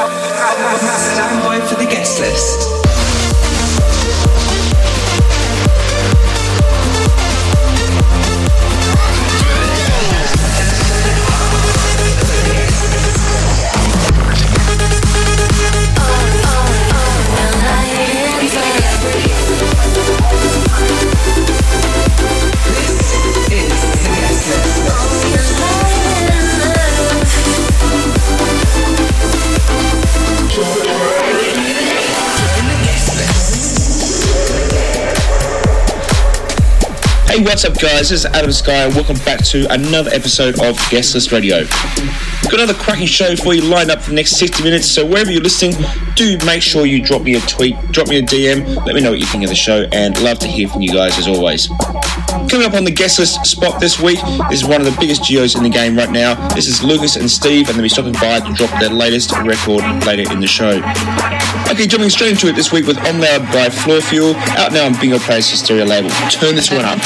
By for the guest list. What's up, guys? This is Adam Sky, and welcome back to another episode of Guest List Radio. Got another cracking show for you lined up for the next 60 minutes, so wherever you're listening, do make sure you drop me a tweet, drop me a DM, let me know what you think of the show, and love to hear from you guys as always. Coming up on the guest list spot this week is one of the biggest duos in the game right now. This is Lucas and Steve, and they'll be stopping by to drop their latest record later in the show. Okay, jumping straight into it this week with On Loud by Floor Fuel, out now on Bingo Players Hysteria label. Turn this one up.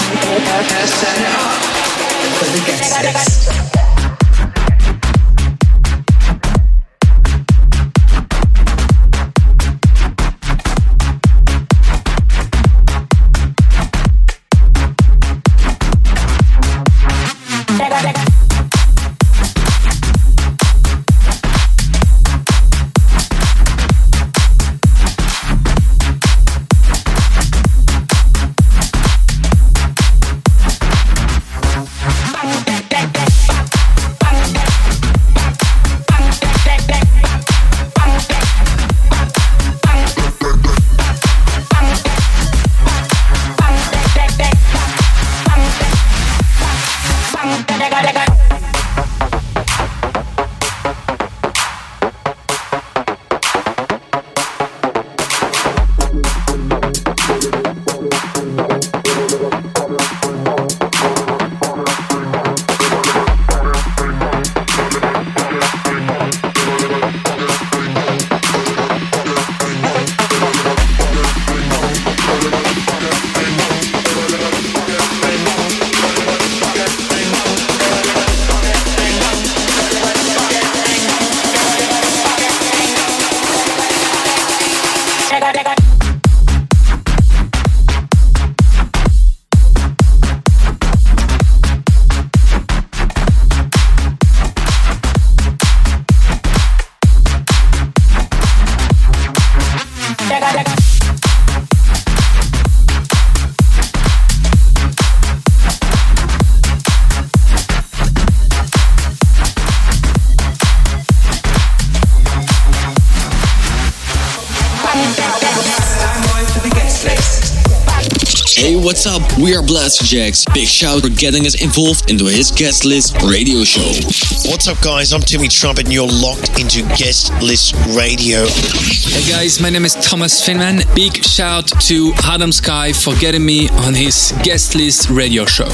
We are Blasterjaxx. Big shout for getting us involved into his guest list radio show. What's up, guys? I'm Timmy Trumpet, and you're locked into Guest List Radio. Hey guys, my name is Thomas Finman. Big shout to Adam Sky for getting me on his guest list radio show.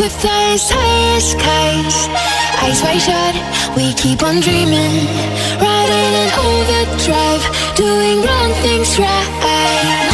with us, highest skies, eyes wide shut. We keep on dreaming, riding in overdrive, doing wrong things right.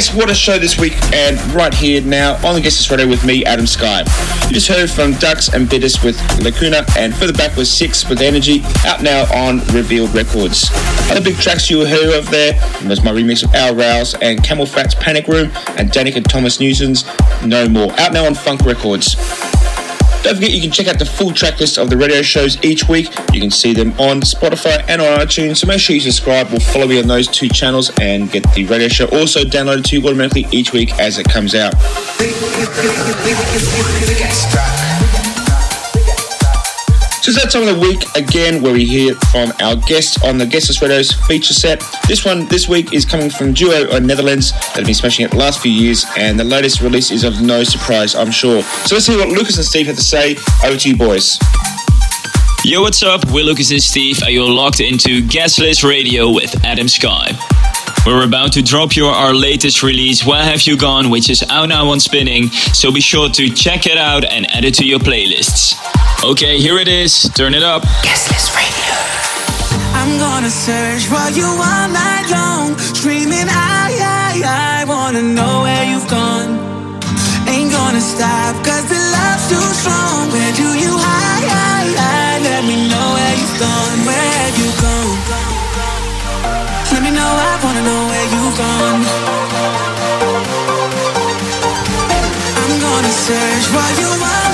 yes, what a show this week, and right here now on the Guest Radio with me, Adam Sky. You just heard from Ducks and Bitters with Lacuna, and further back was Six with Energy, out now on Revealed Records. Other big tracks you heard of there was my remix of Al Rouse and CamelPhat's Panic Room, and Danica Thomas Newson's No More, out now on Funk Records. Don't forget you can check out the full track list of the radio shows each week. You can see them on Spotify and on iTunes. So make sure you subscribe or follow me on those two channels and get the radio show also downloaded to you automatically each week as it comes out. So it's that time of the week again where we hear from our guests on the Guest List Radio's feature set. This one this week is coming from Duo of Netherlands that have been smashing it the last few years, and the latest release is of no surprise, I'm sure. So let's see what Lucas and Steve have to say. Over to you, boys. Yo, what's up? We're Lucas and Steve, and you're locked into Guest List Radio with Adam Sky. We're about to drop you our latest release, Where Have You Gone, which is out now on Spinnin', so be sure to check it out and add it to your playlists. Okay, here it is. Turn it up. Guest List Radio. I'm gonna search for you all night long, screaming, I, I, I wanna know where you've gone. Ain't gonna stop, cause the love's too strong. Where do you hide? hide, hide? Let me know where you've gone. Where have you gone? Let me know, I wanna know where you've gone. I'm gonna search for you all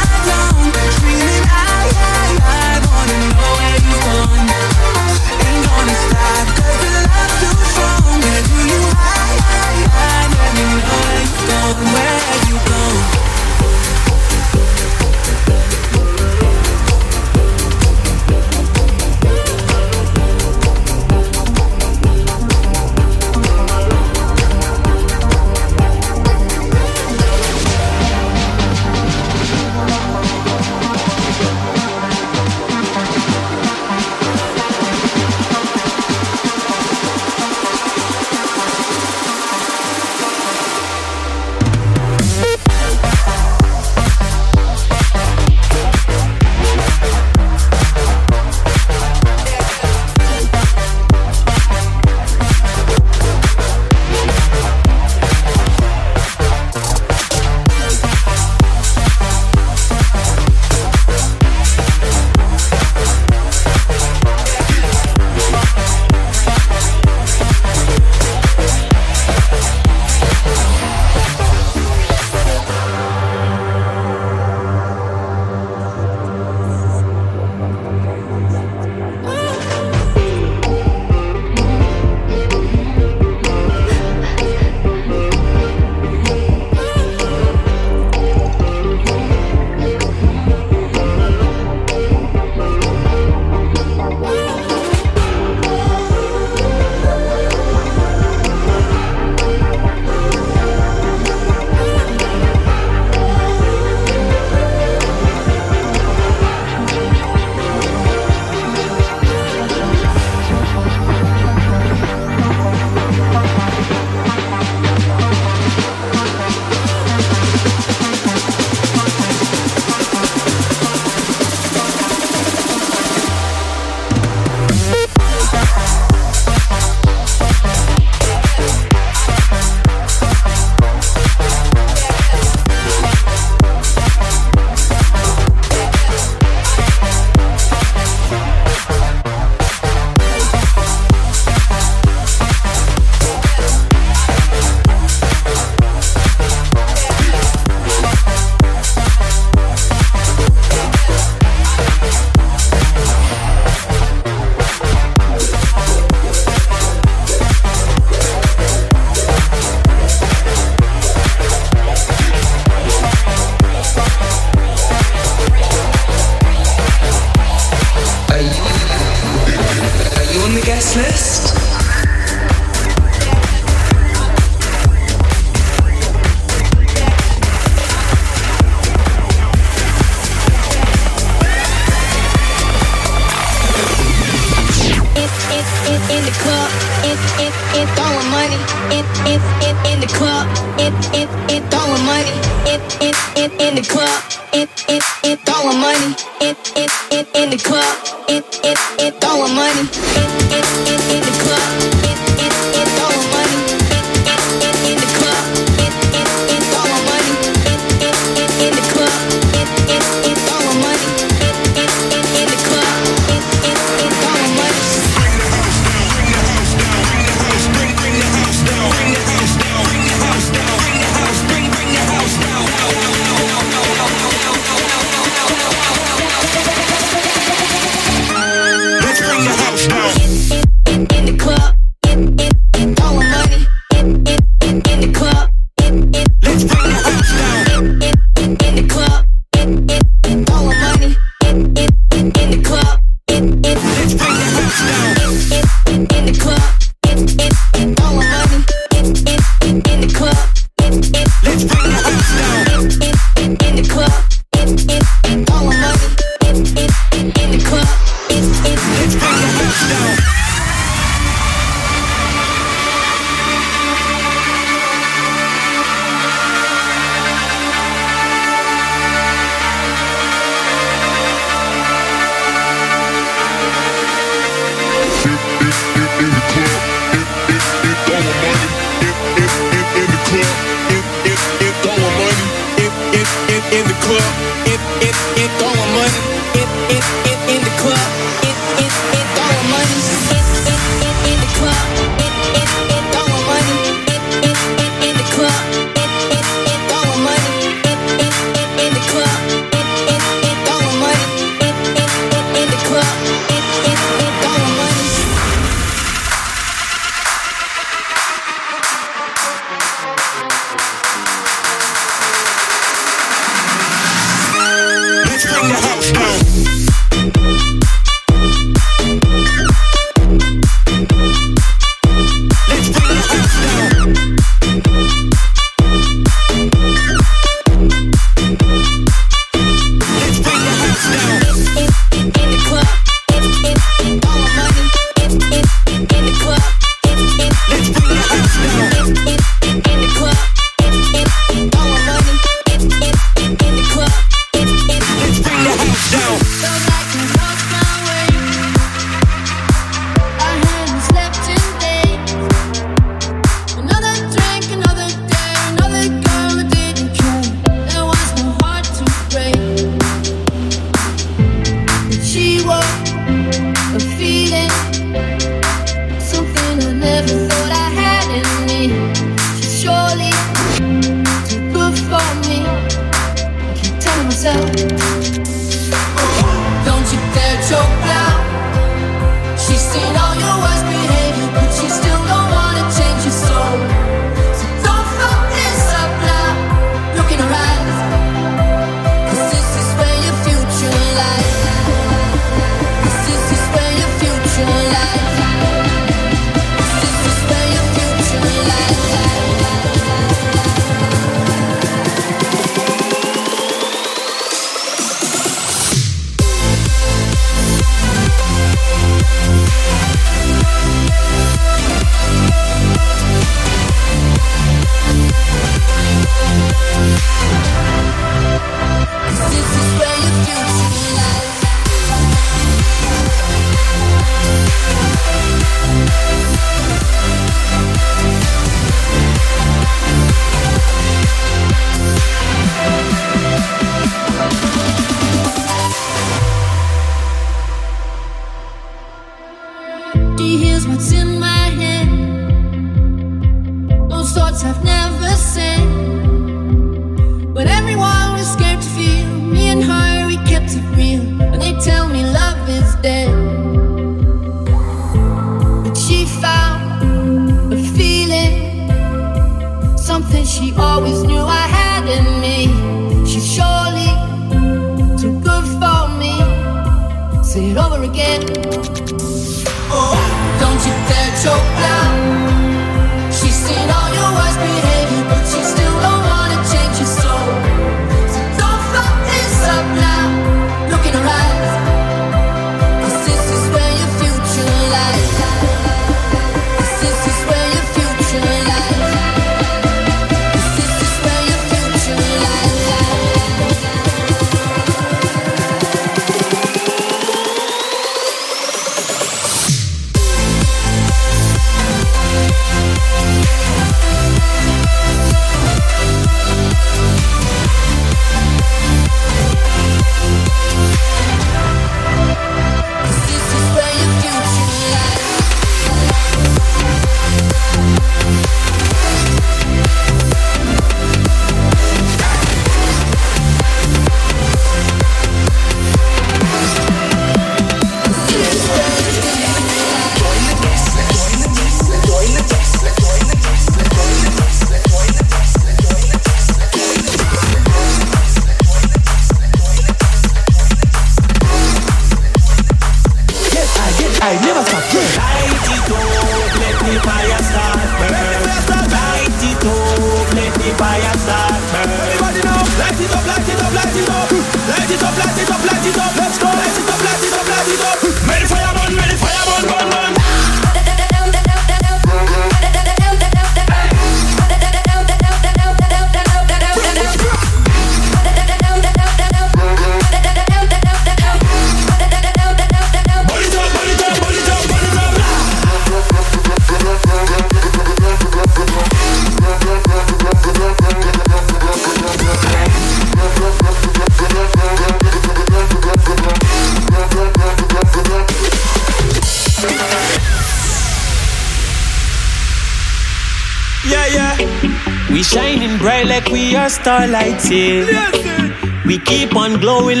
starlight, yeah. We keep on glowing,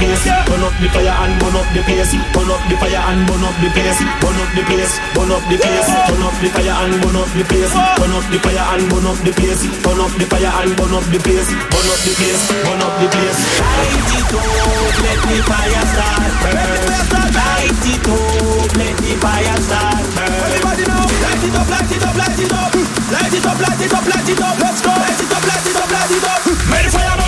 place, burn up the fire and burn up the place, burn up the fire and burn up the place, burn up the place, burn up the place, turn up the fire and burn up the place, burn up the fire and burn up the place, burn up the fire and burn up the place, burn up the place, burn up the place. Light it up, let the fire start burn. Light it up, let the fire start burn. Everybody know, light it up, light it up, light it up, light it up, light it up, light it up. Let's go, light it up, light it up, light it up. May the fire burn, may the fire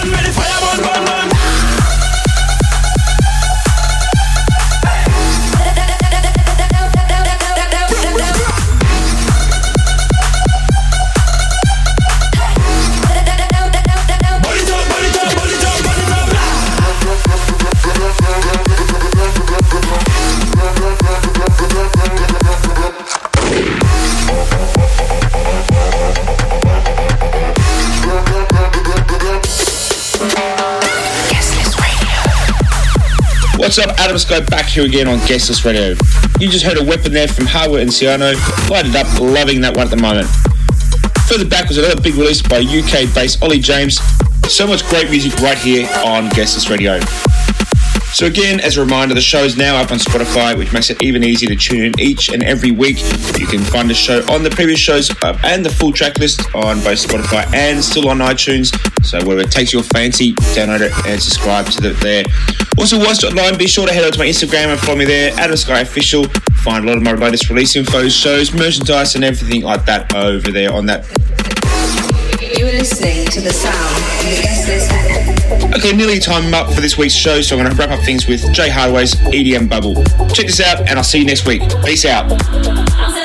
What's up, Adam Sky back here again on Guest List Radio. You just heard a weapon there from Harwood and Ciano. Lighted up, loving that one at the moment. Further back was another big release by UK based Ollie James. So much great music right here on Guest List Radio. So again, as a reminder, the show is now up on Spotify, which makes it even easier to tune in each and every week. You can find the show on the previous shows and the full track list on both Spotify and still on iTunes. So wherever it takes your fancy, download it and subscribe to it there. Also, watch online. Be sure to head over to my Instagram and follow me there, Adam Sky Official. Find a lot of my latest release info, shows, merchandise, and everything like that over there on that. You are listening to the sound Okay, nearly time up for this week's show, so I'm going to wrap up things with Jay Hardway's EDM Bubble. Check this out, and I'll see you next week. Peace out.